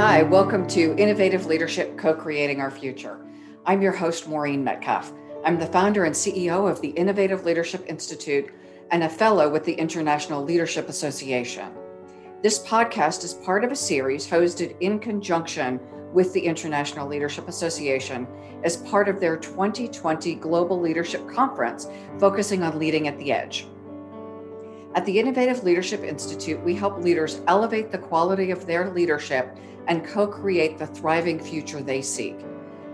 Hi, welcome to Innovative Leadership Co Creating Our Future. I'm your host, Maureen Metcalf. I'm the founder and CEO of the Innovative Leadership Institute and a fellow with the International Leadership Association. This podcast is part of a series hosted in conjunction with the International Leadership Association as part of their 2020 Global Leadership Conference, focusing on leading at the edge. At the Innovative Leadership Institute, we help leaders elevate the quality of their leadership and co create the thriving future they seek.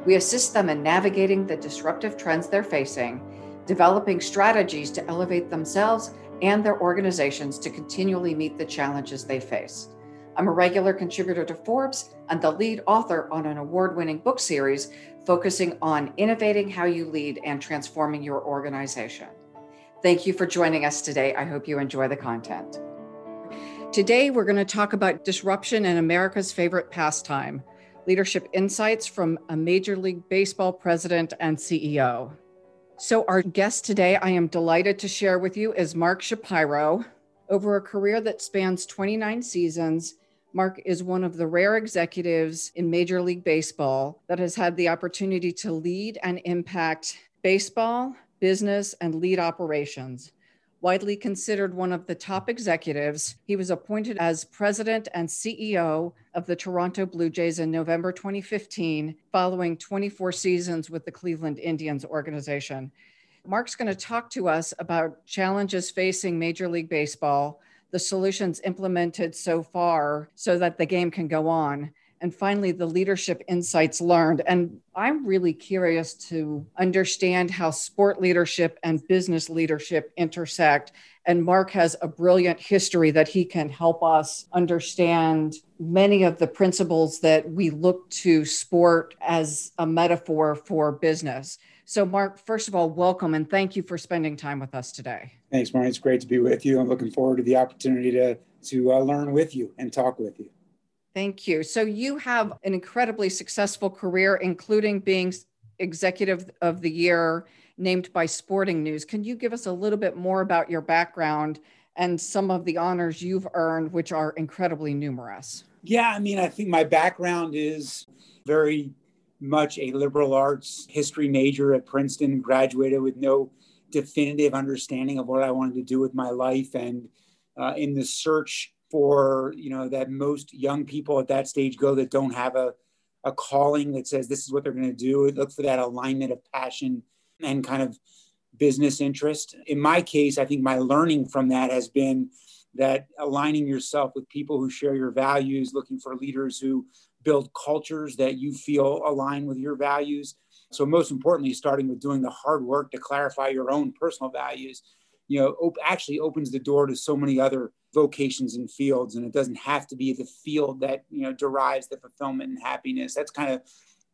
We assist them in navigating the disruptive trends they're facing, developing strategies to elevate themselves and their organizations to continually meet the challenges they face. I'm a regular contributor to Forbes and the lead author on an award winning book series focusing on innovating how you lead and transforming your organization. Thank you for joining us today. I hope you enjoy the content. Today, we're going to talk about disruption in America's favorite pastime leadership insights from a Major League Baseball president and CEO. So, our guest today, I am delighted to share with you, is Mark Shapiro. Over a career that spans 29 seasons, Mark is one of the rare executives in Major League Baseball that has had the opportunity to lead and impact baseball, business, and lead operations. Widely considered one of the top executives, he was appointed as president and CEO of the Toronto Blue Jays in November 2015, following 24 seasons with the Cleveland Indians organization. Mark's going to talk to us about challenges facing Major League Baseball, the solutions implemented so far so that the game can go on, and finally, the leadership insights learned. And I'm really curious to understand how sport leadership and business leadership intersect. And Mark has a brilliant history that he can help us understand many of the principles that we look to sport as a metaphor for business. So, Mark, first of all, welcome and thank you for spending time with us today. Thanks, Mark. It's great to be with you. I'm looking forward to the opportunity to, to uh, learn with you and talk with you. Thank you. So you have an incredibly successful career, including being executive of the year named by Sporting News. Can you give us a little bit more about your background and some of the honors you've earned, which are incredibly numerous? Yeah, I mean, I think my background is very much a liberal arts history major at Princeton, graduated with no definitive understanding of what I wanted to do with my life. And uh, in the search for you know that most young people at that stage go that don't have a, a calling that says this is what they're going to do. Look for that alignment of passion and kind of business interest. In my case i think my learning from that has been that aligning yourself with people who share your values looking for leaders who build cultures that you feel align with your values. So most importantly starting with doing the hard work to clarify your own personal values you know op- actually opens the door to so many other vocations and fields and it doesn't have to be the field that you know derives the fulfillment and happiness. That's kind of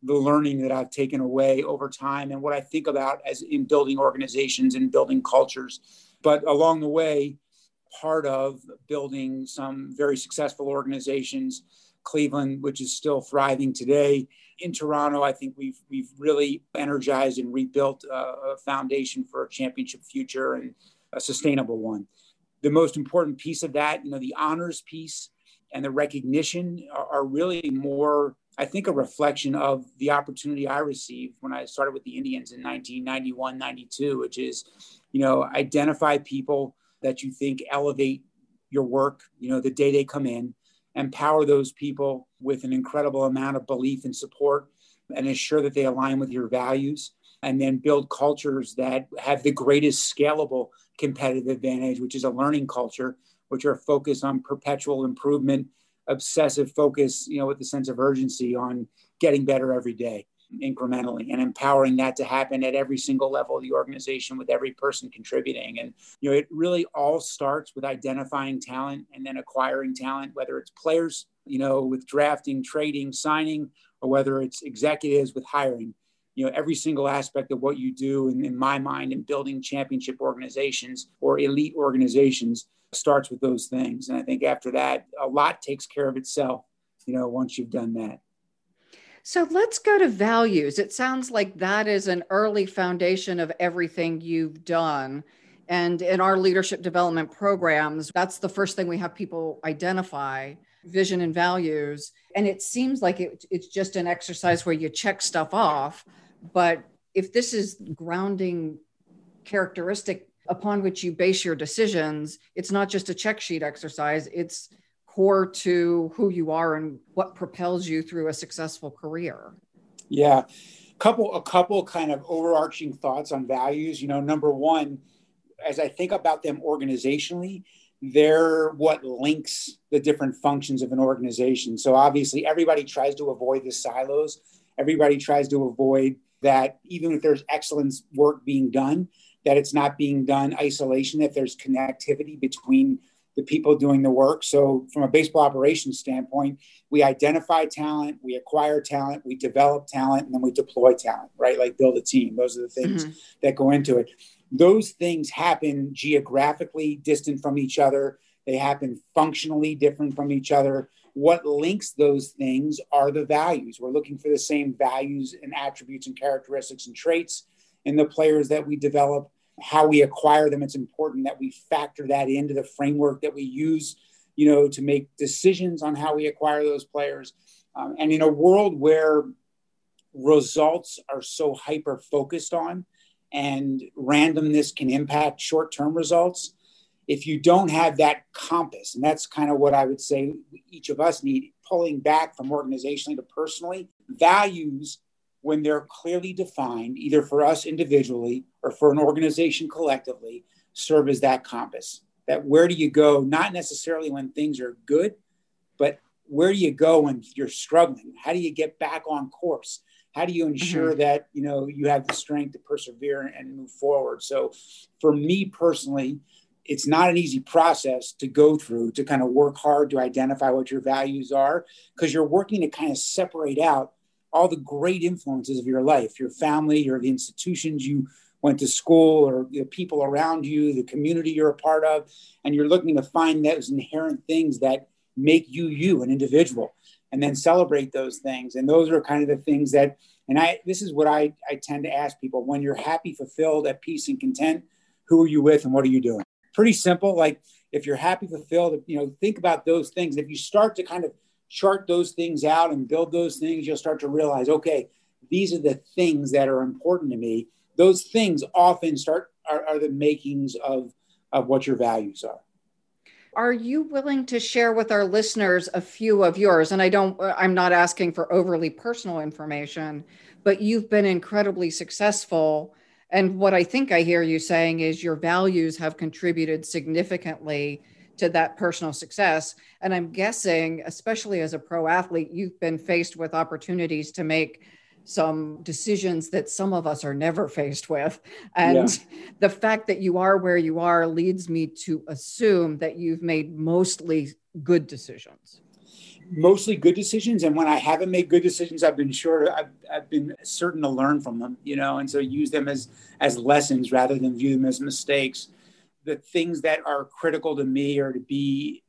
the learning that i've taken away over time and what i think about as in building organizations and building cultures. But along the way part of building some very successful organizations cleveland which is still thriving today in toronto i think we've we've really energized and rebuilt a, a foundation for a championship future and a sustainable one the most important piece of that, you know, the honors piece and the recognition are, are really more, I think, a reflection of the opportunity I received when I started with the Indians in 1991, 92, which is, you know, identify people that you think elevate your work, you know, the day they come in, empower those people with an incredible amount of belief and support and ensure that they align with your values and then build cultures that have the greatest scalable competitive advantage, which is a learning culture, which are focused on perpetual improvement, obsessive focus, you know, with the sense of urgency on getting better every day incrementally and empowering that to happen at every single level of the organization with every person contributing. And you know it really all starts with identifying talent and then acquiring talent whether it's players you know with drafting trading signing or whether it's executives with hiring you know every single aspect of what you do in, in my mind in building championship organizations or elite organizations starts with those things and i think after that a lot takes care of itself you know once you've done that so let's go to values it sounds like that is an early foundation of everything you've done and in our leadership development programs that's the first thing we have people identify vision and values. And it seems like it, it's just an exercise where you check stuff off. But if this is grounding characteristic upon which you base your decisions, it's not just a check sheet exercise, it's core to who you are and what propels you through a successful career. Yeah. Couple a couple kind of overarching thoughts on values. You know, number one, as I think about them organizationally, they're what links the different functions of an organization. So obviously everybody tries to avoid the silos. Everybody tries to avoid that even if there's excellence work being done, that it's not being done isolation, that there's connectivity between the people doing the work. So, from a baseball operations standpoint, we identify talent, we acquire talent, we develop talent, and then we deploy talent, right? Like build a team. Those are the things mm-hmm. that go into it. Those things happen geographically distant from each other, they happen functionally different from each other. What links those things are the values. We're looking for the same values and attributes and characteristics and traits in the players that we develop how we acquire them it's important that we factor that into the framework that we use you know to make decisions on how we acquire those players um, and in a world where results are so hyper focused on and randomness can impact short-term results if you don't have that compass and that's kind of what i would say each of us need pulling back from organizationally to personally values when they're clearly defined, either for us individually or for an organization collectively, serve as that compass. That where do you go, not necessarily when things are good, but where do you go when you're struggling? How do you get back on course? How do you ensure mm-hmm. that you know you have the strength to persevere and move forward? So, for me personally, it's not an easy process to go through to kind of work hard to identify what your values are because you're working to kind of separate out all the great influences of your life, your family, your the institutions you went to school, or the people around you, the community you're a part of, and you're looking to find those inherent things that make you you, an individual, and then celebrate those things. And those are kind of the things that, and I this is what I, I tend to ask people when you're happy, fulfilled, at peace, and content, who are you with and what are you doing? Pretty simple. Like if you're happy, fulfilled, you know, think about those things. If you start to kind of chart those things out and build those things, you'll start to realize, okay, these are the things that are important to me. Those things often start are, are the makings of, of what your values are. Are you willing to share with our listeners a few of yours? And I don't, I'm not asking for overly personal information, but you've been incredibly successful. And what I think I hear you saying is your values have contributed significantly to that personal success. And I'm guessing, especially as a pro athlete, you've been faced with opportunities to make some decisions that some of us are never faced with. And yeah. the fact that you are where you are leads me to assume that you've made mostly good decisions. Mostly good decisions. And when I haven't made good decisions, I've been sure I've, I've been certain to learn from them, you know, and so use them as as lessons rather than view them as mistakes the things that are critical to me are to be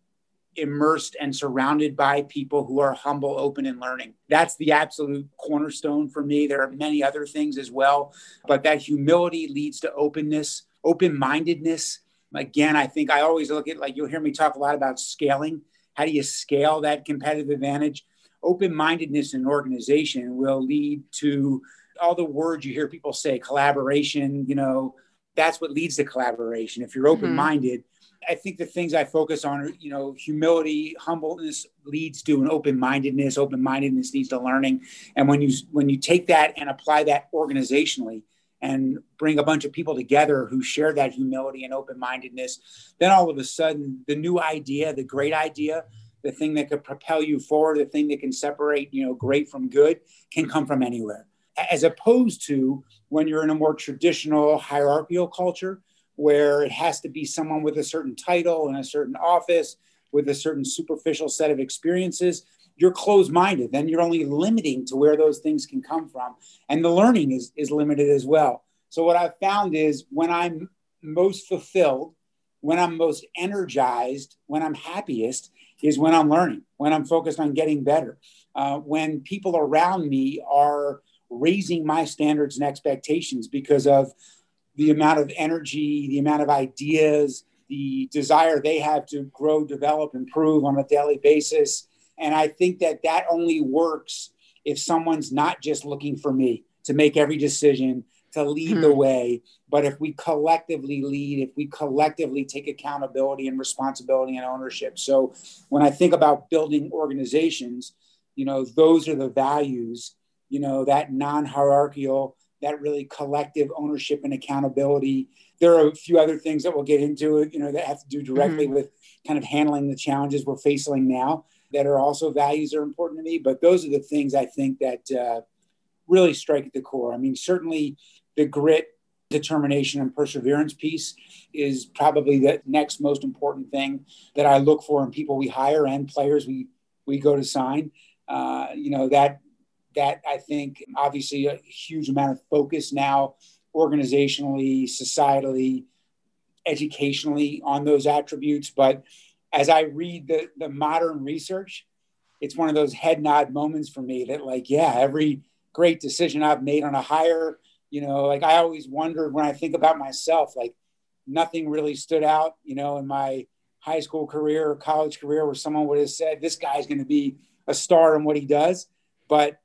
immersed and surrounded by people who are humble, open, and learning. That's the absolute cornerstone for me. There are many other things as well, but that humility leads to openness, open mindedness. Again, I think I always look at like you'll hear me talk a lot about scaling. How do you scale that competitive advantage? Open mindedness in an organization will lead to all the words you hear people say collaboration, you know, that's what leads to collaboration. If you're open minded, mm-hmm. I think the things I focus on are, you know, humility, humbleness leads to an open mindedness. Open mindedness leads to learning. And when you when you take that and apply that organizationally and bring a bunch of people together who share that humility and open mindedness, then all of a sudden the new idea, the great idea, the thing that could propel you forward, the thing that can separate, you know, great from good, can come from anywhere. As opposed to when you're in a more traditional hierarchical culture where it has to be someone with a certain title and a certain office with a certain superficial set of experiences you're closed minded then you're only limiting to where those things can come from and the learning is, is limited as well so what i've found is when i'm most fulfilled when i'm most energized when i'm happiest is when i'm learning when i'm focused on getting better uh, when people around me are raising my standards and expectations because of the amount of energy, the amount of ideas, the desire they have to grow, develop, improve on a daily basis. And I think that that only works if someone's not just looking for me to make every decision, to lead hmm. the way, but if we collectively lead, if we collectively take accountability and responsibility and ownership. So when I think about building organizations, you know, those are the values, you know, that non hierarchical, that really collective ownership and accountability. There are a few other things that we'll get into, you know, that have to do directly mm-hmm. with kind of handling the challenges we're facing now that are also values that are important to me. But those are the things I think that uh, really strike at the core. I mean, certainly the grit determination and perseverance piece is probably the next most important thing that I look for in people we hire and players we we go to sign. Uh, you know that that I think obviously a huge amount of focus now organizationally, societally, educationally on those attributes. But as I read the the modern research, it's one of those head nod moments for me that like yeah every great decision I've made on a hire you know like i always wondered when i think about myself like nothing really stood out you know in my high school career or college career where someone would have said this guy's going to be a star in what he does. But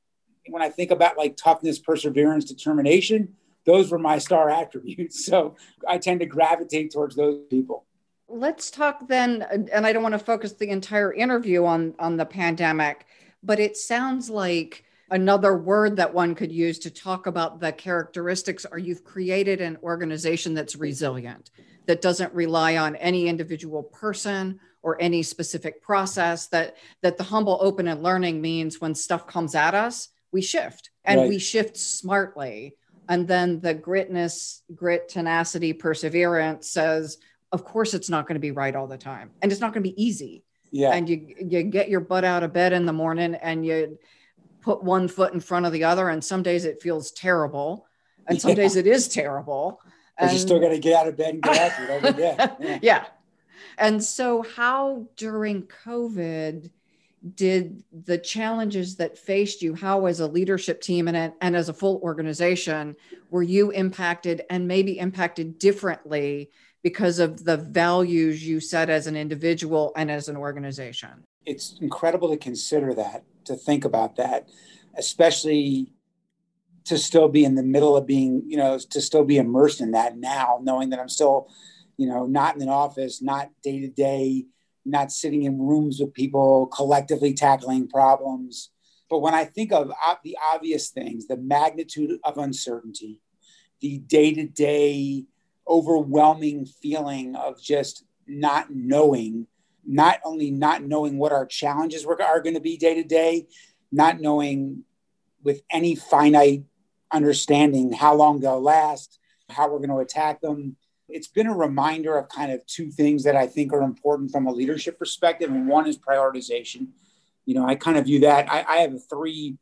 when i think about like toughness perseverance determination those were my star attributes. So i tend to gravitate towards those people let's talk then and i don't want to focus the entire interview on on the pandemic but it sounds like another word that one could use to talk about the characteristics are you've created an organization that's resilient that doesn't rely on any individual person or any specific process that that the humble open and learning means when stuff comes at us we shift and right. we shift smartly and then the gritness grit tenacity perseverance says of course it's not going to be right all the time and it's not going to be easy yeah and you you get your butt out of bed in the morning and you put one foot in front of the other and some days it feels terrible and some yeah. days it is terrible and you still got to get out of bed and get after it every day yeah. yeah and so how during covid did the challenges that faced you how as a leadership team and, and as a full organization were you impacted and maybe impacted differently because of the values you set as an individual and as an organization it's incredible to consider that to think about that, especially to still be in the middle of being, you know, to still be immersed in that now, knowing that I'm still, you know, not in an office, not day to day, not sitting in rooms with people, collectively tackling problems. But when I think of the obvious things, the magnitude of uncertainty, the day to day overwhelming feeling of just not knowing not only not knowing what our challenges are going to be day to day, not knowing with any finite understanding how long they'll last, how we're going to attack them. It's been a reminder of kind of two things that I think are important from a leadership perspective. And one is prioritization. You know, I kind of view that. I, I have three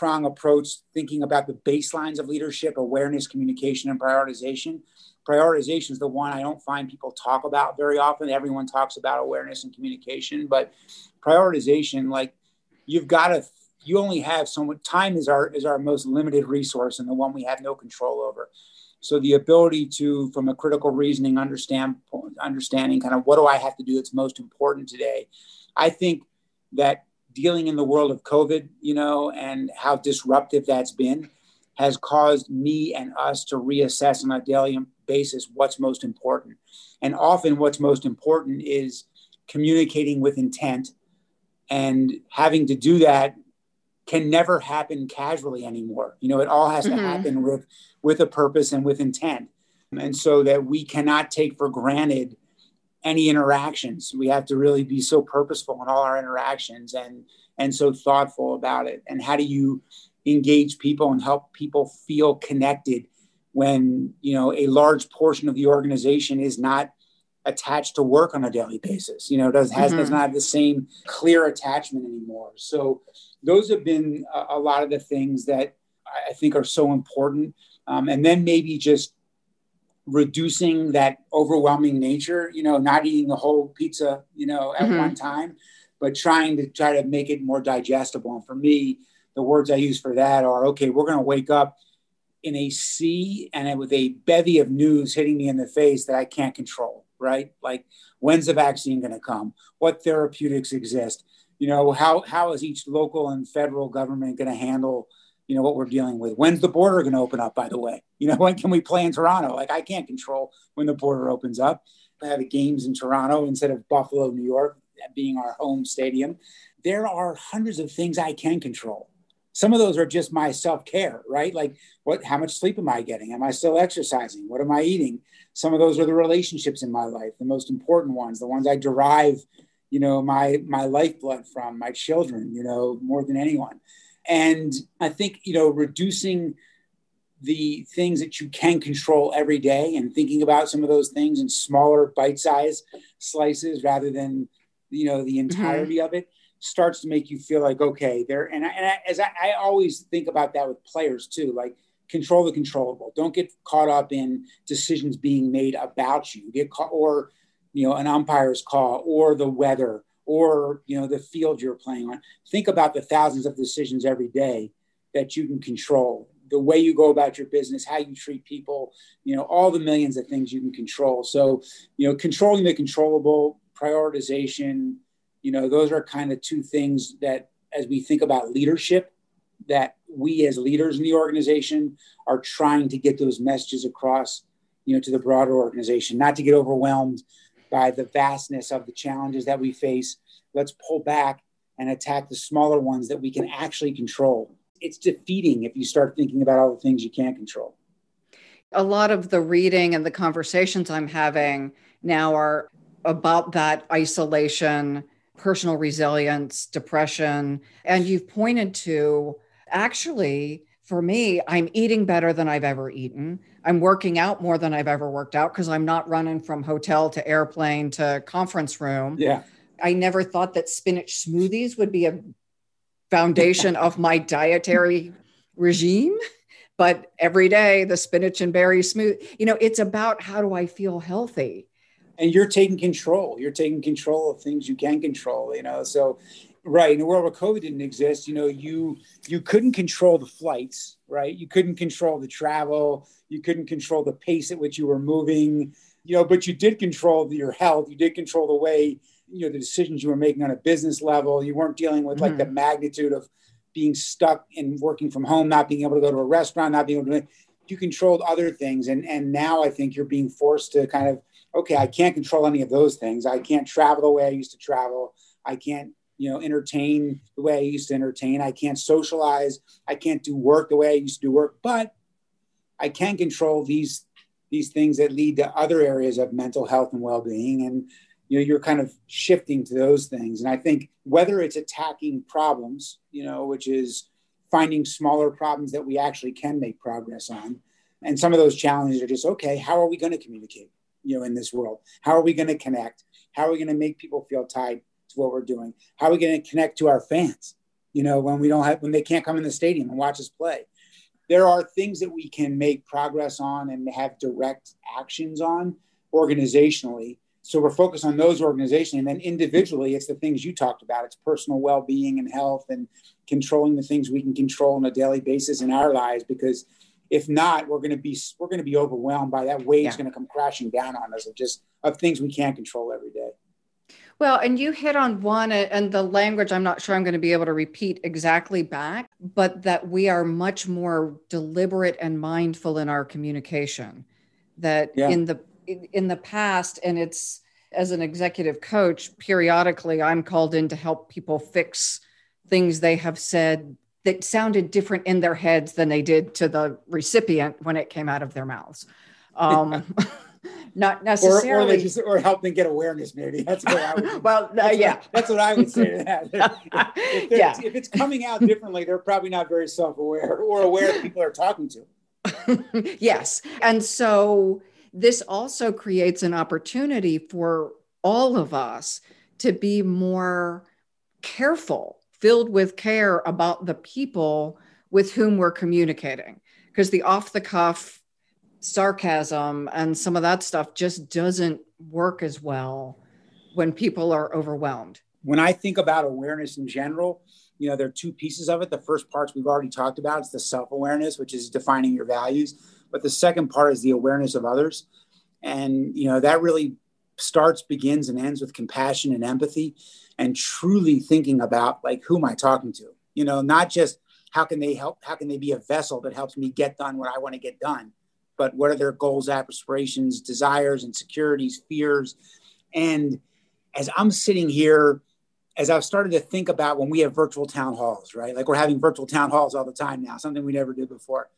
prong approach thinking about the baselines of leadership awareness, communication, and prioritization prioritization is the one I don't find people talk about very often. Everyone talks about awareness and communication, but prioritization, like you've got to, you only have so much time is our is our most limited resource and the one we have no control over. So the ability to, from a critical reasoning, understand understanding kind of what do I have to do that's most important today. I think that dealing in the world of COVID, you know, and how disruptive that's been has caused me and us to reassess on a daily basis what's most important. And often, what's most important is communicating with intent. And having to do that can never happen casually anymore. You know, it all has mm-hmm. to happen with with a purpose and with intent. And so that we cannot take for granted any interactions. We have to really be so purposeful in all our interactions and and so thoughtful about it. And how do you engage people and help people feel connected when you know a large portion of the organization is not attached to work on a daily basis you know does has mm-hmm. does not have the same clear attachment anymore so those have been a, a lot of the things that i think are so important um, and then maybe just reducing that overwhelming nature you know not eating the whole pizza you know at mm-hmm. one time but trying to try to make it more digestible and for me the words i use for that are okay we're going to wake up in a sea and with a bevy of news hitting me in the face that I can't control. right? Like, when's the vaccine going to come? What therapeutics exist? You know, how, how is each local and federal government going to handle, you know, what we're dealing with? When's the border going to open up, by the way? You know, when can we play in Toronto? Like, I can't control when the border opens up. I have games in Toronto instead of Buffalo, New York, being our home stadium. There are hundreds of things I can control some of those are just my self-care right like what how much sleep am i getting am i still exercising what am i eating some of those are the relationships in my life the most important ones the ones i derive you know my my lifeblood from my children you know more than anyone and i think you know reducing the things that you can control every day and thinking about some of those things in smaller bite-sized slices rather than you know the entirety mm-hmm. of it starts to make you feel like okay there and, I, and I, as I, I, always think about that with players too like control the controllable don't get caught up in decisions being made about you get caught or you know an umpire's call or the weather or you know the field you're playing on. Think about the thousands of decisions every day that you can control. The way you go about your business how you treat people you know all the millions of things you can control. So you know controlling the controllable prioritization you know those are kind of two things that as we think about leadership that we as leaders in the organization are trying to get those messages across you know to the broader organization. Not to get overwhelmed by the vastness of the challenges that we face let's pull back and attack the smaller ones that we can actually control it's defeating if you start thinking about all the things you can't control a lot of the reading and the conversations i'm having now are about that isolation personal resilience, depression. And you've pointed to actually, for me, I'm eating better than I've ever eaten. I'm working out more than I've ever worked out because I'm not running from hotel to airplane to conference room. Yeah. I never thought that spinach smoothies would be a foundation of my dietary regime but every day the spinach and berry smooth you know it's about how do i feel healthy and you're taking control. You're taking control of things you can control. You know, so right in a world where COVID didn't exist, you know, you you couldn't control the flights, right? You couldn't control the travel. You couldn't control the pace at which you were moving. You know, but you did control your health. You did control the way you know the decisions you were making on a business level. You weren't dealing with like mm-hmm. the magnitude of being stuck and working from home, not being able to go to a restaurant, not being able to. You controlled other things, and and now I think you're being forced to kind of okay, I can't control any of those things. I can't travel the way I used to travel. I can't, you know, entertain the way I used to entertain. I can't socialize. I can't do work the way I used to do work. But I can control these these things that lead to other areas of mental health and well-being. And you know, you're kind of shifting to those things. And I think whether it's attacking problems, you know, which is finding smaller problems that we actually can make progress on. And some of those challenges are just okay, how are we going to communicate? you know in this world how are we going to connect how are we going to make people feel tied to what we're doing. How are we going to connect to our fans? You know when we don't have when they can't come in the stadium and watch us play. There are things that we can make progress on and have direct actions on organizationally. So we're focused on those organizationally. And then individually it's the things you talked about. It's personal well-being and health and controlling the things we can control on a daily basis in our lives because if not, we're going to be we're going to be overwhelmed by that wave's yeah. going to come crashing down on us of just of things we can't control every day. Well, and you hit on one, and the language I'm not sure I'm going to be able to repeat exactly back, but that we are much more deliberate and mindful in our communication. That yeah. in the in the past, and it's as an executive coach, periodically I'm called in to help people fix things they have said that sounded different in their heads than they did to the recipient when it came out of their mouths. Um, not necessarily, or, or, just, or help them get awareness. Maybe that's what I would. well, uh, that's yeah, what, that's what I would say to that. if, if, yeah. if it's coming out differently, they're probably not very self-aware or aware that people are talking to. yes, and so this also creates an opportunity for all of us to be more careful filled with care about the people with whom we're communicating. Because the off the cuff sarcasm and some of that stuff just doesn't work as well when people are overwhelmed. When I think about awareness in general, you know, there are two pieces of it. The first part we've already talked about is the self awareness, which is defining your values. But the second part is the awareness of others. And, you know, that really starts, begins, and ends with compassion and empathy and truly thinking about like who am I talking to? You know, not just how can they help, how can they be a vessel that helps me get done what I want to get done, but what are their goals, aspirations, desires, insecurities, fears. And as I'm sitting here, as I've started to think about when we have virtual town halls, right? Like we're having virtual town halls all the time now, something we never did before.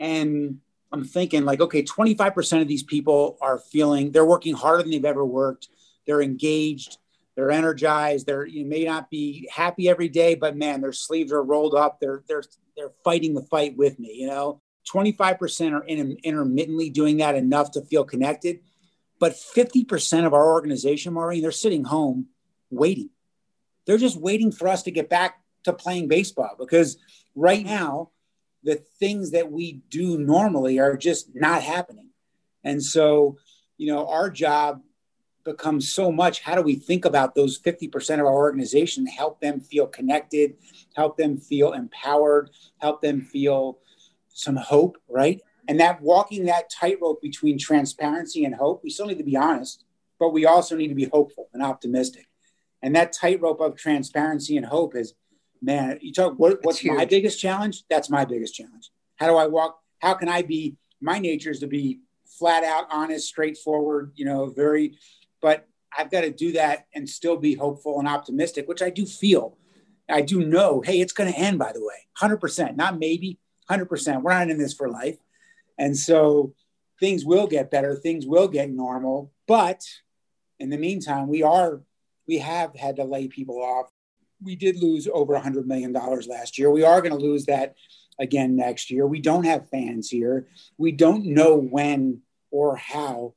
And I'm thinking like, okay, 25% of these people are feeling they're working harder than they've ever worked. They're engaged, they're energized. They're you may not be happy every day, but man, their sleeves are rolled up. They're they're they're fighting the fight with me. You know, 25% are in, intermittently doing that enough to feel connected, but 50% of our organization, Maureen, they're sitting home waiting. They're just waiting for us to get back to playing baseball because right now the things that we do normally are just not happening. And so, you know, our job becomes so much how do we think about those 50% of our organization, help them feel connected, help them feel empowered, help them feel some hope, right? And that walking that tightrope between transparency and hope, we still need to be honest, but we also need to be hopeful and optimistic. And that tightrope of transparency and hope is man, you talk what, what's my biggest challenge? That's my biggest challenge. How do I walk? How can I be? My nature is to be flat out, honest, straightforward. You know, very. But I've got to do that and still be hopeful and optimistic, which I do feel. I do know. Hey, it's going to end. By the way, hundred percent, not maybe, hundred percent. We're not in this for life, and so things will get better. Things will get normal. But in the meantime, we are we have had to lay people off we did lose over $100 million last year. We are going to lose that again next year. We don't have fans here. We don't know when or how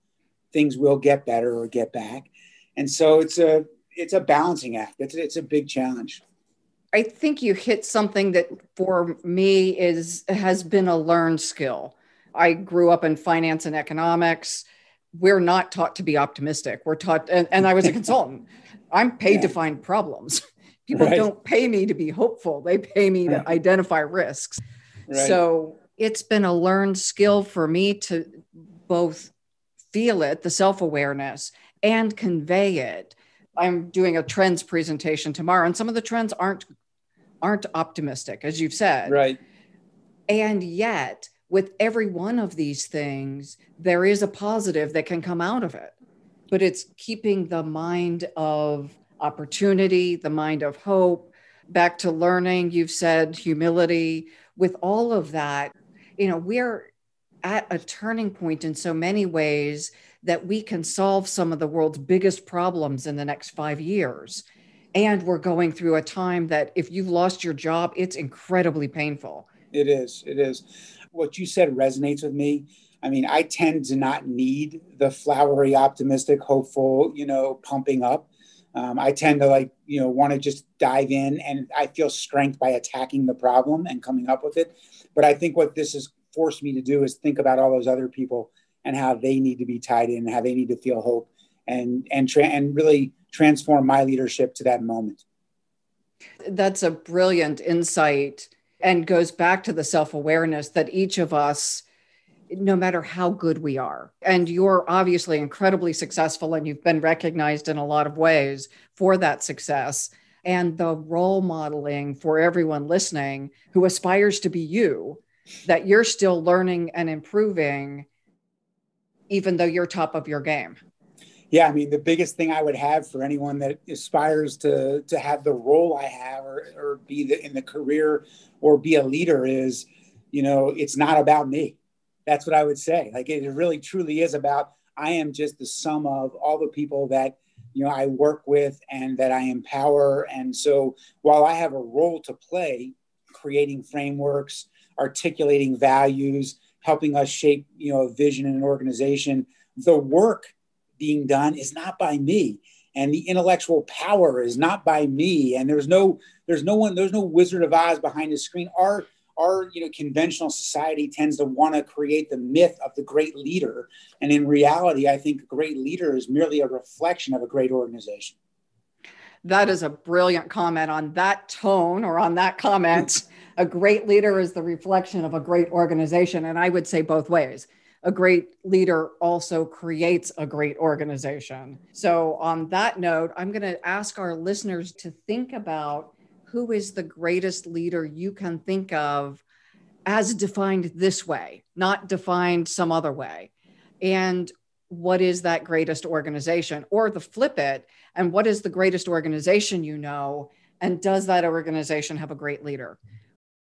things will get better or get back. And so it's a it's a balancing act. It's it's a big challenge. I think you hit something that for me is has been a learned skill. I grew up in finance and economics. We're not taught to be optimistic. We're taught, and, and I was a consultant. I'm paid yeah. to find problems people right. don't pay me to be hopeful they pay me to identify risks right. so it's been a learned skill for me to both feel it the self-awareness and convey it i'm doing a trends presentation tomorrow and some of the trends aren't aren't optimistic as you've said right and yet with every one of these things there is a positive that can come out of it but it's keeping the mind of opportunity, the mind of hope, back to learning. You've said humility. With all of that, you know, we're at a turning point in so many ways that we can solve some of the world's biggest problems in the next five years. And we're going through a time that if you've lost your job, it's incredibly painful. It is. It is. What you said resonates with me. I mean, I tend to not need the flowery, optimistic, hopeful, you know, pumping up. Um, I tend to like, you know, want to just dive in and I feel strength by attacking the problem and coming up with it. But I think what this has forced me to do is think about all those other people and how they need to be tied in, how they need to feel hope and, and, tra- and really transform my leadership to that moment. That's a brilliant insight and goes back to the self awareness that each of us no matter how good we are. And you're obviously incredibly successful and you've been recognized in a lot of ways for that success. And the role modeling for everyone listening who aspires to be you, that you're still learning and improving, even though you're top of your game. Yeah, I mean, the biggest thing I would have for anyone that aspires to to have the role I have or, or be the, in the career or be a leader is, you know, it's not about me that's what I would say. Like it really truly is about I am just the sum of all the people that you know I work with and that I empower. And so while I have a role to play, creating frameworks, articulating values, helping us shape you know a vision in an organization, the work being done is not by me. And the intellectual power is not by me. And there's no there's no one there's no wizard of oz behind the screen. Our our you know conventional society tends to want to create the myth of the great leader. And in reality i think a great leader is merely a reflection of a great organization. That is a brilliant comment. On that tone or on that comment a great leader is the reflection of a great organization. And i would say both ways a great leader also creates a great organization. So, on that note, I'm going to ask our listeners to think about who is the greatest leader you can think of as defined this way, not defined some other way. And what is that greatest organization? Or the flip it, and what is the greatest organization you know? And does that organization have a great leader?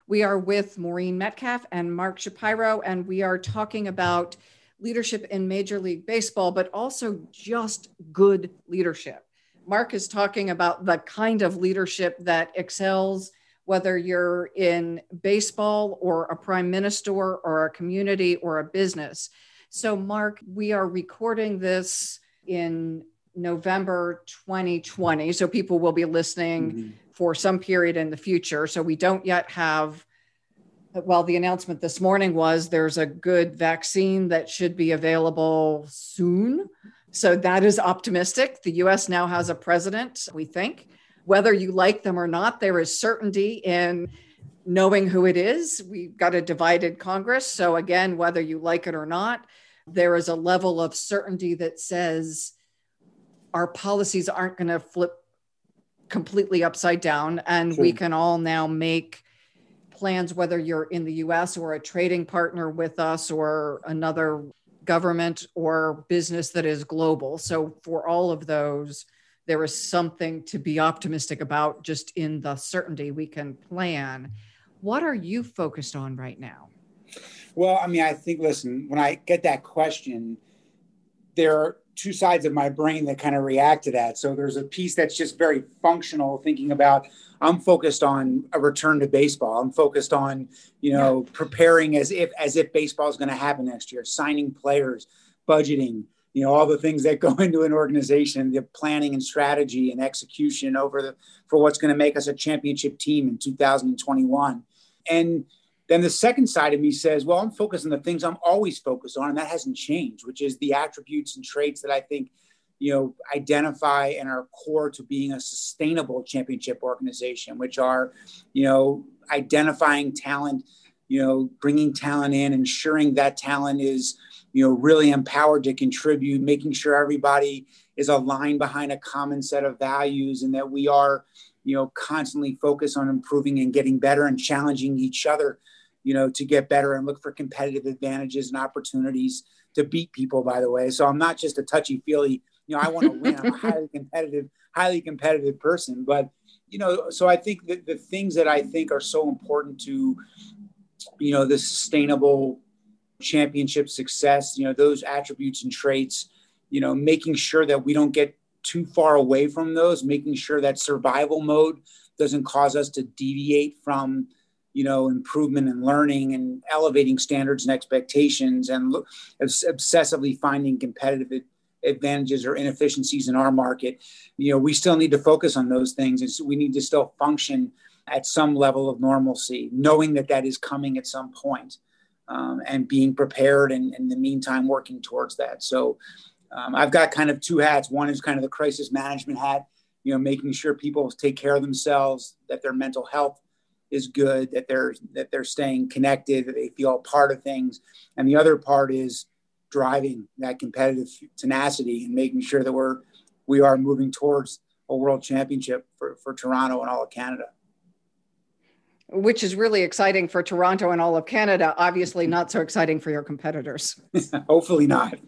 We are with Maureen Metcalf and Mark Shapiro, and we are talking about leadership in Major League Baseball, but also just good leadership. Mark is talking about the kind of leadership that excels, whether you're in baseball or a prime minister or a community or a business. So, Mark, we are recording this in November 2020. So, people will be listening. Mm-hmm for some period in the future. So we don't yet have, well, the announcement this morning was there's a good vaccine that should be available soon. So that is optimistic. The US now has a president, we think. Whether you like them or not, there is certainty in knowing who it is. We've got a divided Congress. So, again, whether you like it or not, there is a level of certainty that says our policies aren't going to flip completely upside down and sure. we can all now make plans whether you're in the US or a trading partner with us or another government or business that is global. So for all of those there is something to be optimistic about just in the certainty we can plan. What are you focused on right now? Well, I mean, I think, listen, when I get that question, there two sides of my brain that kind of react to that. So there's a piece that's just very functional, thinking about I'm focused on a return to baseball. I'm focused on, you know, yeah. preparing as if as if baseball is going to happen next year, signing players, budgeting, you know, all the things that go into an organization, the planning and strategy and execution over the for what's going to make us a championship team in 2021. And then the second side of me says, well, I'm focused on the things I'm always focused on, and that hasn't changed, which is the attributes and traits that I think, you know, identify and are core to being a sustainable championship organization, which are, you know, identifying talent, you know, bringing talent in, ensuring that talent is, you know, really empowered to contribute, making sure everybody is aligned behind a common set of values, and that we are, you know, constantly focused on improving and getting better and challenging each other you know, to get better and look for competitive advantages and opportunities to beat people, by the way. So I'm not just a touchy feely, you know, I want to win. I'm a highly competitive, highly competitive person. But, you know, so I think that the things that I think are so important to, you know, the sustainable championship success, you know, those attributes and traits, you know, making sure that we don't get too far away from those, making sure that survival mode doesn't cause us to deviate from you know improvement and learning and elevating standards and expectations and obsessively finding competitive advantages or inefficiencies in our market. You know we still need to focus on those things. And so we need to still function at some level of normalcy knowing that that is coming at some point, um, and being prepared and in the meantime working towards that. So um, i've got kind of two hats. One is kind of the crisis management hat you know making sure people take care of themselves that their mental health is good that they're that they're staying connected that they feel part of things. And the other part is driving that competitive tenacity and making sure that we're we are moving towards a world championship for, for toronto and all of canada. Which is really exciting for toronto and all of canada obviously mm-hmm. not so exciting for your competitors. Hopefully not.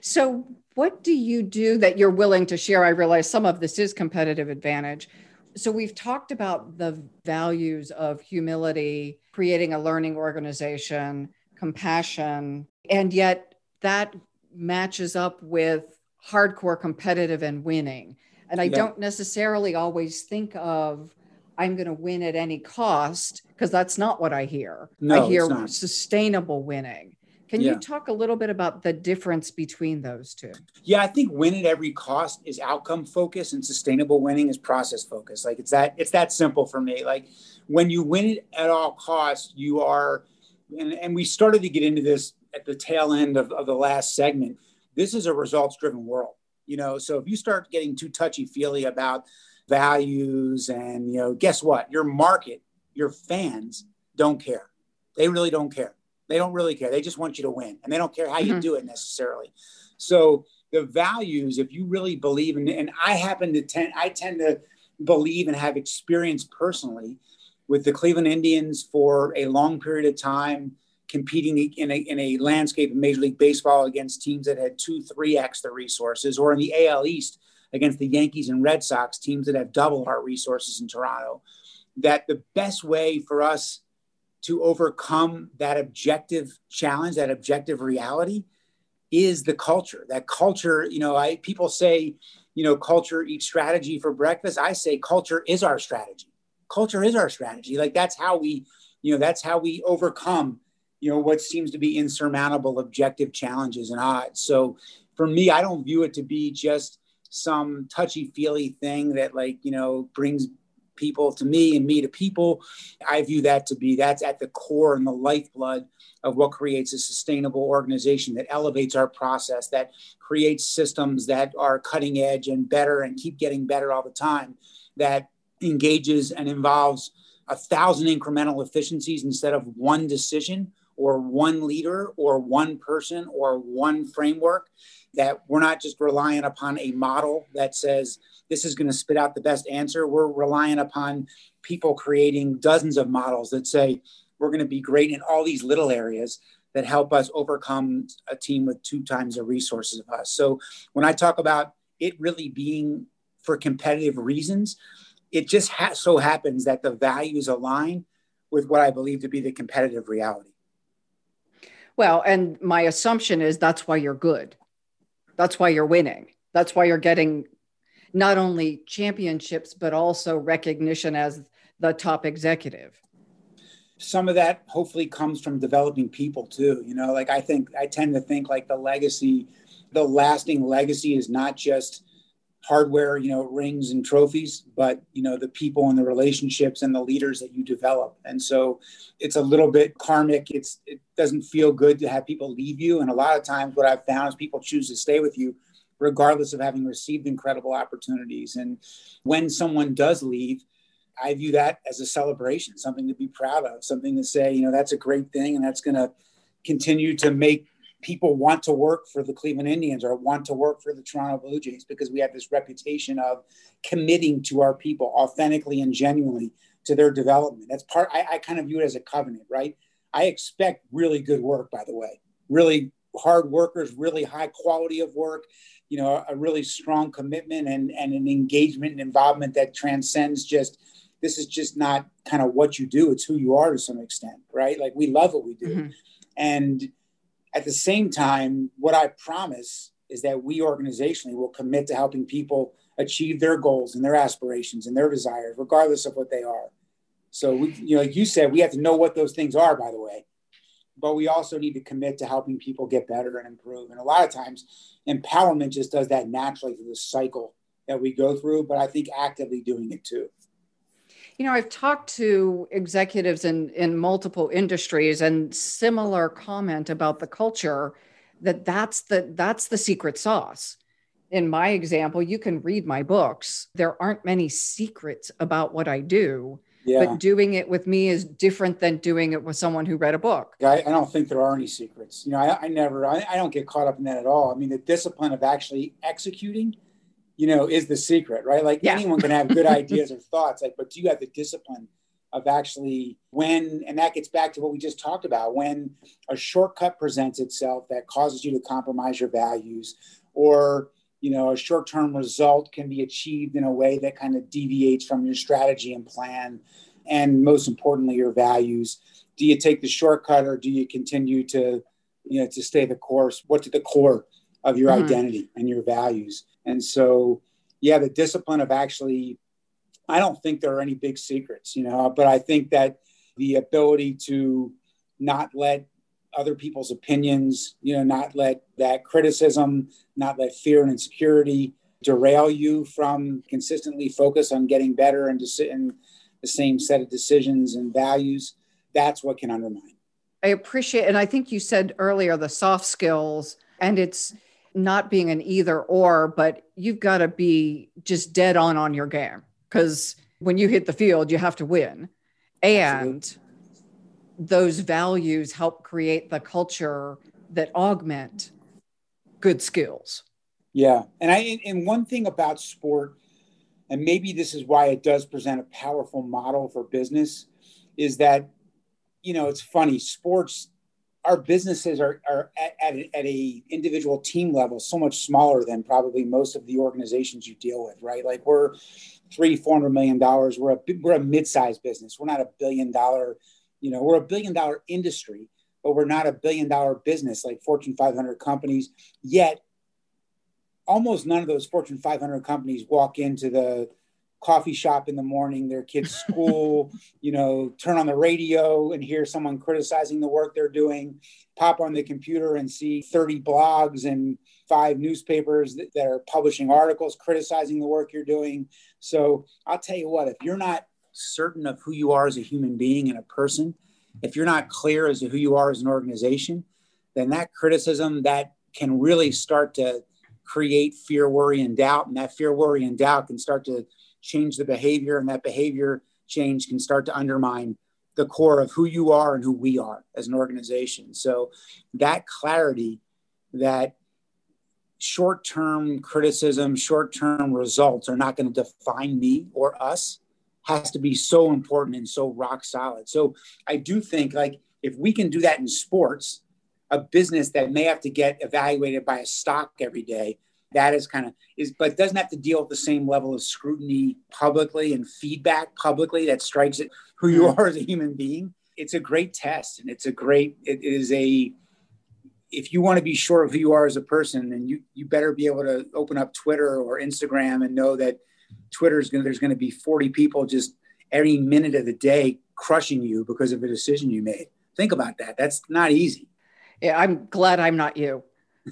So what do you do that you're willing to share? I realize some of this is competitive advantage so we've talked about the values of humility, creating a learning organization, compassion, and yet that matches up with hardcore competitive and winning. And I yeah. don't necessarily always think of I'm going to win at any cost because that's not what I hear. No, I hear sustainable winning. Can yeah. you talk a little bit about the difference between those two? Yeah, I think win at every cost is outcome focus and sustainable winning is process focus. Like it's that it's that simple for me. Like when you win it at all costs, you are and, and we started to get into this at the tail end of, of the last segment. This is a results driven world. You know, so if you start getting too touchy feely about values and you know, guess what? Your market, your fans don't care. They really don't care They don't really care. They just want you to win and they don't care how mm-hmm. you do it necessarily. So the values, if you really believe in, and I happen to tend, I tend to believe and have experience personally with the Cleveland Indians for a long period of time, competing in a, in a landscape of Major League Baseball against teams that had two, three X resources, or in the AL East against the Yankees and Red Sox, teams that have double our resources in Toronto. That the best way for us to overcome that objective challenge, that objective reality, is the culture. That culture, you know, I people say, you know, culture eats strategy for breakfast. I say culture is our strategy. Culture is our strategy. Like that's how we, you know, that's how we overcome, you know, what seems to be insurmountable objective challenges and odds. So for me, I don't view it to be just some touchy feely thing that like, you know, brings people to me and me to people. I view that to be that's at the core and the lifeblood of what creates a sustainable organization that elevates our process, that creates systems that are cutting edge and better and keep getting better all the time, that engages and involves a thousand incremental efficiencies instead of one decision or one leader or one person or one framework that we're not just relying upon a model that says this is going to spit out the best answer we're relying upon people creating dozens of models that say we're going to be great in all these little areas that help us overcome a team with two times the resources of us. So when I talk about it really being for competitive reasons, it just ha- so happens that the values align with what I believe to be the competitive reality. Well, and my assumption is that's why you're good. That's why you're winning. That's why you're getting not only championships, but also recognition as the top executive some of that hopefully comes from developing people too you know like i think i tend to think like the legacy the lasting legacy is not just hardware you know rings and trophies but you know the people and the relationships and the leaders that you develop. And so it's a little bit karmic. It's it doesn't feel good to have people leave you. And a lot of times what i've found is people choose to stay with you regardless of having received incredible opportunities. And when someone does leave I view that as a celebration, something to be proud of, something to say, you know, that's a great thing and that's going to continue to make people want to work for the Cleveland Indians or want to work for the Toronto Blue Jays because we have this reputation of committing to our people authentically and genuinely to their development. That's part, I, I kind of view it as a covenant, right? I expect really good work, by the way, really hard workers, really high quality of work, you know, a really strong commitment and, and an engagement and involvement that transcends just this is just not kind of what you do it's who you are to some extent right like we love what we do mm-hmm. and at the same time what i promise is that we organizationally will commit to helping people achieve their goals and their aspirations and their desires regardless of what they are. So we, you know like you said we have to know what those things are by the way. But we also need to commit to helping people get better and improve. And a lot of times empowerment just does that naturally through the cycle that we go through but i think actively doing it too you know, I've talked to executives in, in multiple industries and similar comment about the culture that that's the that's the secret sauce. In my example, you can read my books. There aren't many secrets about what I do. Yeah. But doing it with me is different than doing it with someone who read a book. I, I don't think there are any secrets. You know, I, I never, I, I don't get caught up in that at all. I mean, the discipline of actually executing you know, is the secret, right? Like yeah. anyone can have good ideas or thoughts, like, but do you have the discipline of actually when, and that gets back to what we just talked about, when a shortcut presents itself that causes you to compromise your values, or you know, a short-term result can be achieved in a way that kind of deviates from your strategy and plan, and most importantly, your values. Do you take the shortcut, or do you continue to, you know, to stay the course? What's to the core of your mm-hmm. identity and your values? And so, yeah, the discipline of actually, I don't think there are any big secrets, you know, but I think that the ability to not let other people's opinions, you know, not let that criticism, not let fear and insecurity derail you from consistently focus on getting better and, deci- and the same set of decisions and values. That's what can undermine. I appreciate, and I think you said earlier the soft skills, and it's not being an either or, but you've got to be just dead on on your game because when you hit the field, you have to win. And Absolutely. those values help create the culture that augment good skills. Yeah. And I and one thing about sport, and maybe this is why it does present a powerful model for business, is that, you know, it's funny, sports, our businesses are, are at, at, a, at a individual team level so much smaller than probably most of the organizations you deal with, right? Like we're three, four hundred million dollars. We're a we're a mid-sized business. We're not a billion dollar, you know, we're a billion dollar industry, but we're not a billion dollar business like Fortune 500 companies. Yet, almost none of those Fortune 500 companies walk into the coffee shop in the morning, their kids' school, you know, turn on the radio and hear someone criticizing the work they're doing, pop on the computer and see 30 blogs and five newspapers that, that are publishing articles criticizing the work you're doing. So I'll tell you what, if you're not certain of who you are as a human being and a person, if you're not clear as to who you are as an organization, then that criticism that can really start to create fear, worry, and doubt. And that fear, worry, and doubt can start to change the behavior, and that behavior change can start to undermine the core of who you are and who we are as an organization. So that clarity that short term criticism, short term results are not going to define me or us has to be so important and so rock solid. So I do think like if we can do that in sports, a business that may have to get evaluated by a stock every day that is kind of is but doesn't have to deal with the same level of scrutiny publicly and feedback publicly that strikes at who you mm-hmm. are as a human being. It's a great test and it's a great it is a if you want to be sure of who you are as a person then you you better be able to open up twitter or instagram and know that twitter is going to there's going to be 40 people just every minute of the day crushing you because of a decision you made. Think about that. That's not easy. Yeah i'm glad i'm not you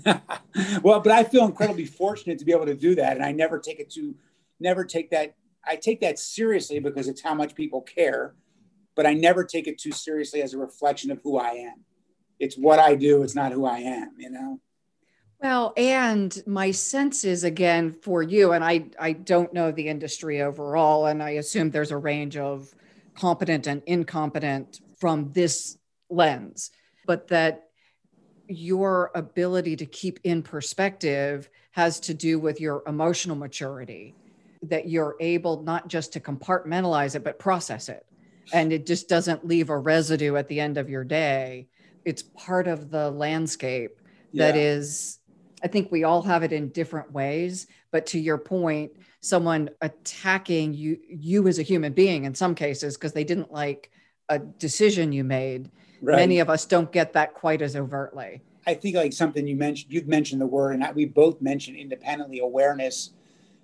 well, but I feel incredibly fortunate to be able to do that, and I never take it to, never take that. I take that seriously because it's how much people care, but I never take it too seriously as a reflection of who I am. It's what I do. It's not who I am. You know. Well, and my sense is again for you, and I I don't know the industry overall, and I assume there's a range of competent and incompetent from this lens, but that your ability to keep in perspective has to do with your emotional maturity that you're able not just to compartmentalize it but process it and it just doesn't leave a residue at the end of your day it's part of the landscape that yeah. is. i think we all have it in different ways but to your point someone attacking you you as a human being in some cases because they didn't like a decision you made Right. Many of us don't get that quite as overtly. I think like something you mentioned, you've mentioned the word, and we both mentioned independently awareness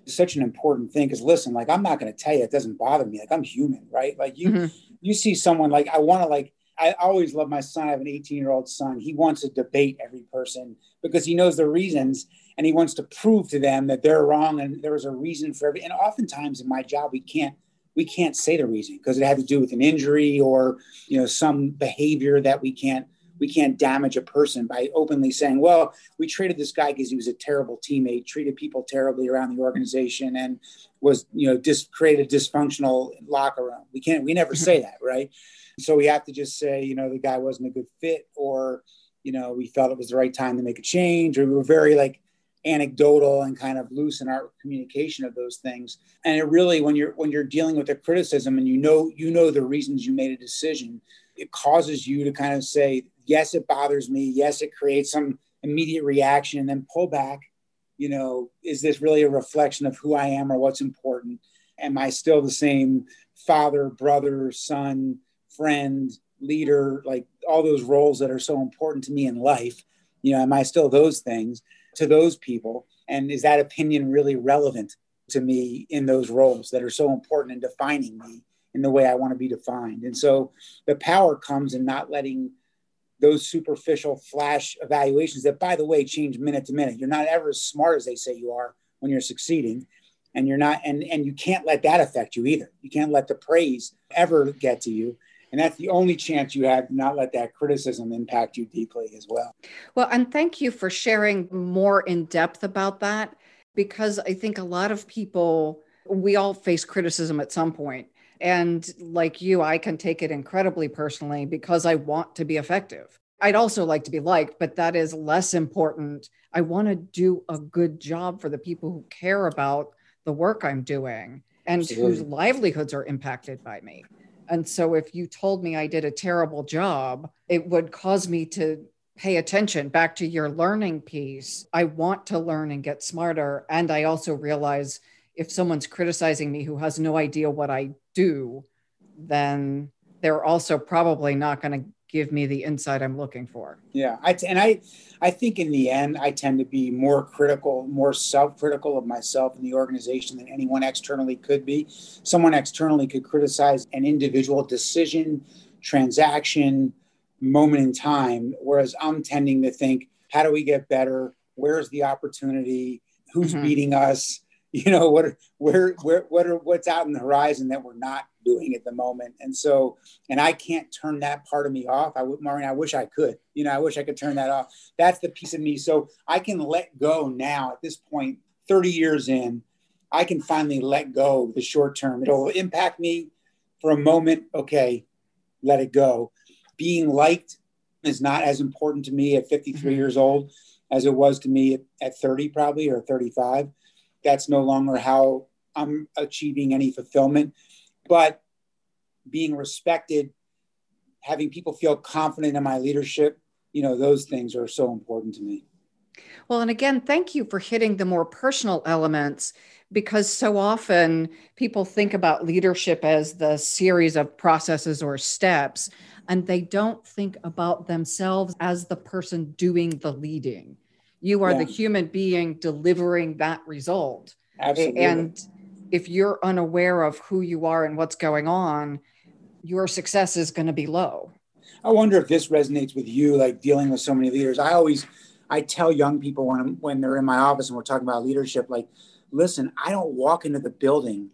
is such an important thing. Because listen, like I'm not going to tell you it doesn't bother me. Like I'm human, right? Like you, mm-hmm. you see someone like I want to like. I always love my son. I have an 18 year old son. He wants to debate every person because he knows the reasons and he wants to prove to them that they're wrong and there is a reason for every. And oftentimes in my job, we can't we can't say the reason because it had to do with an injury or you know some behavior that we can't we can't damage a person by openly saying well we traded this guy because he was a terrible teammate treated people terribly around the organization and was you know just created a dysfunctional locker room. We can't we never mm-hmm. say that right? So we have to just say you know the guy wasn't a good fit or you know we felt it was the right time to make a change or we were very like anecdotal and kind of loose in our communication of those things. And it really when you're when you're dealing with a criticism and you know you know the reasons you made a decision it causes you to kind of say yes it bothers me. Yes it creates some immediate reaction and then pull back. You know is this really a reflection of who i am or what's important? Am i still the same father brother son friend leader? Like all those roles that are so important to me in life. You know am i still those things to those people? And is that opinion really relevant to me in those roles that are so important in defining me in the way I want to be defined? And so the power comes in not letting those superficial flash evaluations that, by the way, change minute to minute. You're not ever as smart as they say you are when you're succeeding. And you're not, and, and you can't let that affect you either. You can't let the praise ever get to you and that's the only chance you have to not let that criticism impact you deeply as well. Well, and thank you for sharing more in depth about that because I think a lot of people, we all face criticism at some point. And like you, I can take it incredibly personally because I want to be effective. I'd also like to be liked, but that is less important. I want to do a good job for the people who care about the work I'm doing and Absolutely. whose livelihoods are impacted by me. And so if you told me I did a terrible job, it would cause me to pay attention back to your learning piece. I want to learn and get smarter. And I also realize if someone's criticizing me who has no idea what I do, then they're also probably not going to give me the insight I'm looking for. Yeah, I t- and I, I think in the end, I tend to be more critical, more self-critical of myself and the organization than anyone externally could be. Someone externally could criticize an individual decision, transaction, moment in time, whereas I'm tending to think, how do we get better? Where's the opportunity? Who's mm-hmm. beating us? You know what? Where, where, what are what's out in the horizon that we're not doing at the moment. And so, and I can't turn that part of me off. I would, Maureen, I wish I could, you know, I wish I could turn that off. That's the piece of me. So I can let go now at this point, 30 years in, I can finally let go the short term. It'll impact me for a moment. Okay, let it go. Being liked is not as important to me at 53 mm-hmm. years old as it was to me at, at 30, probably, or 35. That's no longer how I'm achieving any fulfillment but being respected, having people feel confident in my leadership, you know, those things are so important to me. Well, and again, thank you for hitting the more personal elements because so often people think about leadership as the series of processes or steps, and they don't think about themselves as the person doing the leading. You are yeah. the human being delivering that result. Absolutely. And if you're unaware of who you are and what's going on, your success is going to be low. I wonder if this resonates with you, like dealing with so many leaders. I always, I tell young people when when they're in my office and we're talking about leadership, like, listen, I don't walk into the building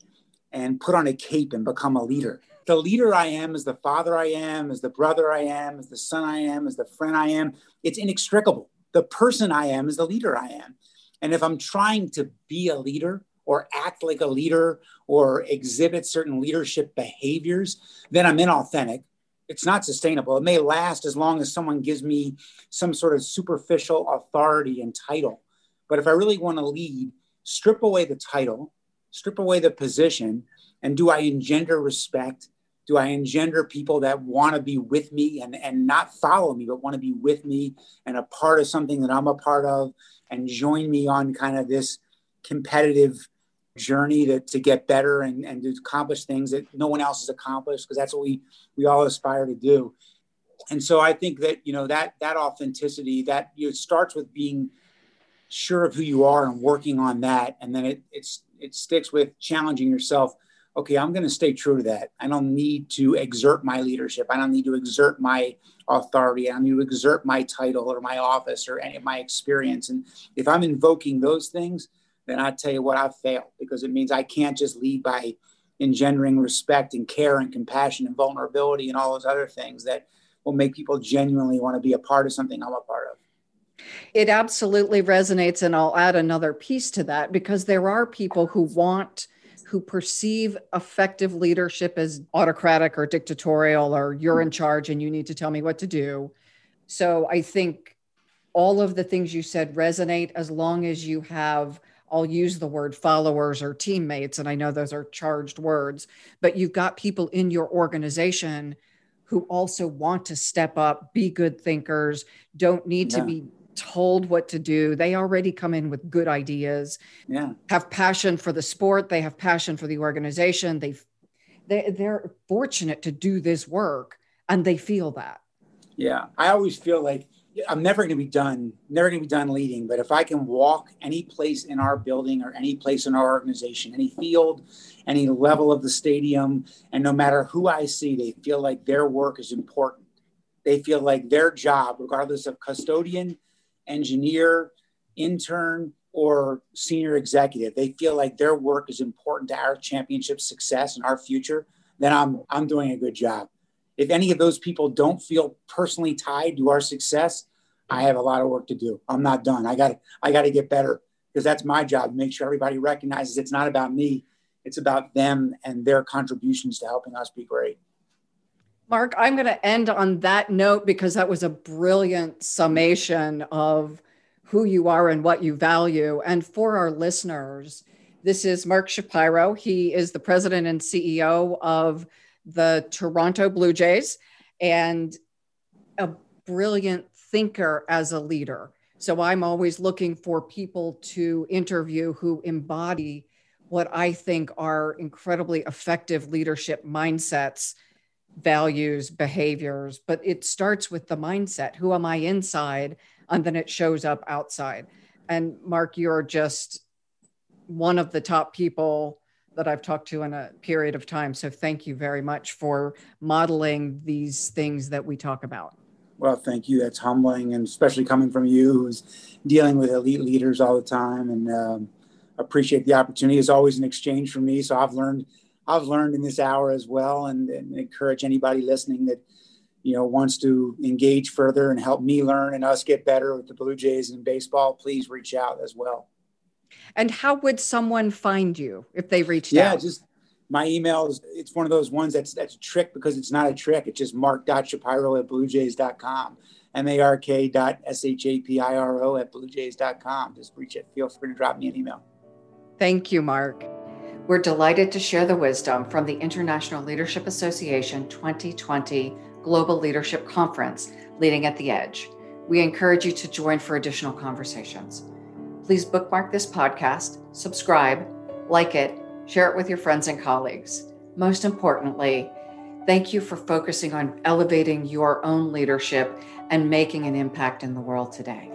and put on a cape and become a leader. The leader I am is the father I am, is the brother I am, is the son I am, is the friend I am. It's inextricable. The person I am is the leader I am. And if I'm trying to be a leader, or act like a leader or exhibit certain leadership behaviors, then I'm inauthentic. It's not sustainable. It may last as long as someone gives me some sort of superficial authority and title. But if I really want to lead, strip away the title, strip away the position, and do I engender respect? Do I engender people that want to be with me and, and not follow me, but want to be with me and a part of something that I'm a part of and join me on kind of this competitive journey to, to get better and, and to accomplish things that no one else has accomplished because that's what we we all aspire to do. And so i think that you know that that authenticity that you know, starts with being sure of who you are and working on that. And then it it's it sticks with challenging yourself okay i'm going to stay true to that. I don't need to exert my leadership. I don't need to exert my authority. I don't need to exert my title or my office or any of my experience. And if i'm invoking those things then I tell you what, I've failed because it means I can't just lead by engendering respect and care and compassion and vulnerability and all those other things that will make people genuinely want to be a part of something I'm a part of. It absolutely resonates. And I'll add another piece to that because there are people who want, who perceive effective leadership as autocratic or dictatorial, or you're in charge and you need to tell me what to do. So I think all of the things you said resonate as long as you have I'll use the word followers or teammates, and I know those are charged words, but you've got people in your organization who also want to step up, be good thinkers, don't need yeah. to be told what to do. They already come in with good ideas. Yeah. Have passion for the sport, they have passion for the organization. They they they're fortunate to do this work and they feel that. Yeah. I always feel like I'm never going to be done, never going to be done leading. But if I can walk any place in our building or any place in our organization, any field, any level of the stadium, and no matter who I see, they feel like their work is important. They feel like their job, regardless of custodian, engineer, intern, or senior executive, they feel like their work is important to our championship success and our future. Then I'm I'm doing a good job if any of those people don't feel personally tied to our success, I have a lot of work to do. I'm not done. I got I got to get better because that's my job. Make sure everybody recognizes it's not about me. It's about them and their contributions to helping us be great. Mark, I'm going to end on that note because that was a brilliant summation of who you are and what you value. And for our listeners, this is Mark Shapiro. He is the president and CEO of the Toronto Blue Jays and a brilliant thinker as a leader. So I'm always looking for people to interview who embody what I think are incredibly effective leadership mindsets, values, behaviors. But it starts with the mindset who am I inside? And then it shows up outside. And Mark, you're just one of the top people that I've talked to in a period of time. So thank you very much for modeling these things that we talk about. Well, thank you. That's humbling, and especially coming from you, who's dealing with elite leaders all the time, and um, appreciate the opportunity. It's always an exchange for me, so I've learned, I've learned in this hour as well, and, and encourage anybody listening that you know wants to engage further and help me learn and us get better with the Blue Jays and baseball. Please reach out as well. And how would someone find you if they reached yeah, out? Yeah, just my email is it's one of those ones that's that's a trick because it's not a trick. It's just mark.shapiro at bluejays.com. M-A-R-K dot S-H-A-P-I-R-O at bluejays.com. Just reach it. Feel free to drop me an email. Thank you, Mark. We're delighted to share the wisdom from the International Leadership Association 2020 Global Leadership Conference, Leading at the Edge. We encourage you to join for additional conversations. Please bookmark this podcast, subscribe, like it, share it with your friends and colleagues. Most importantly, thank you for focusing on elevating your own leadership and making an impact in the world today.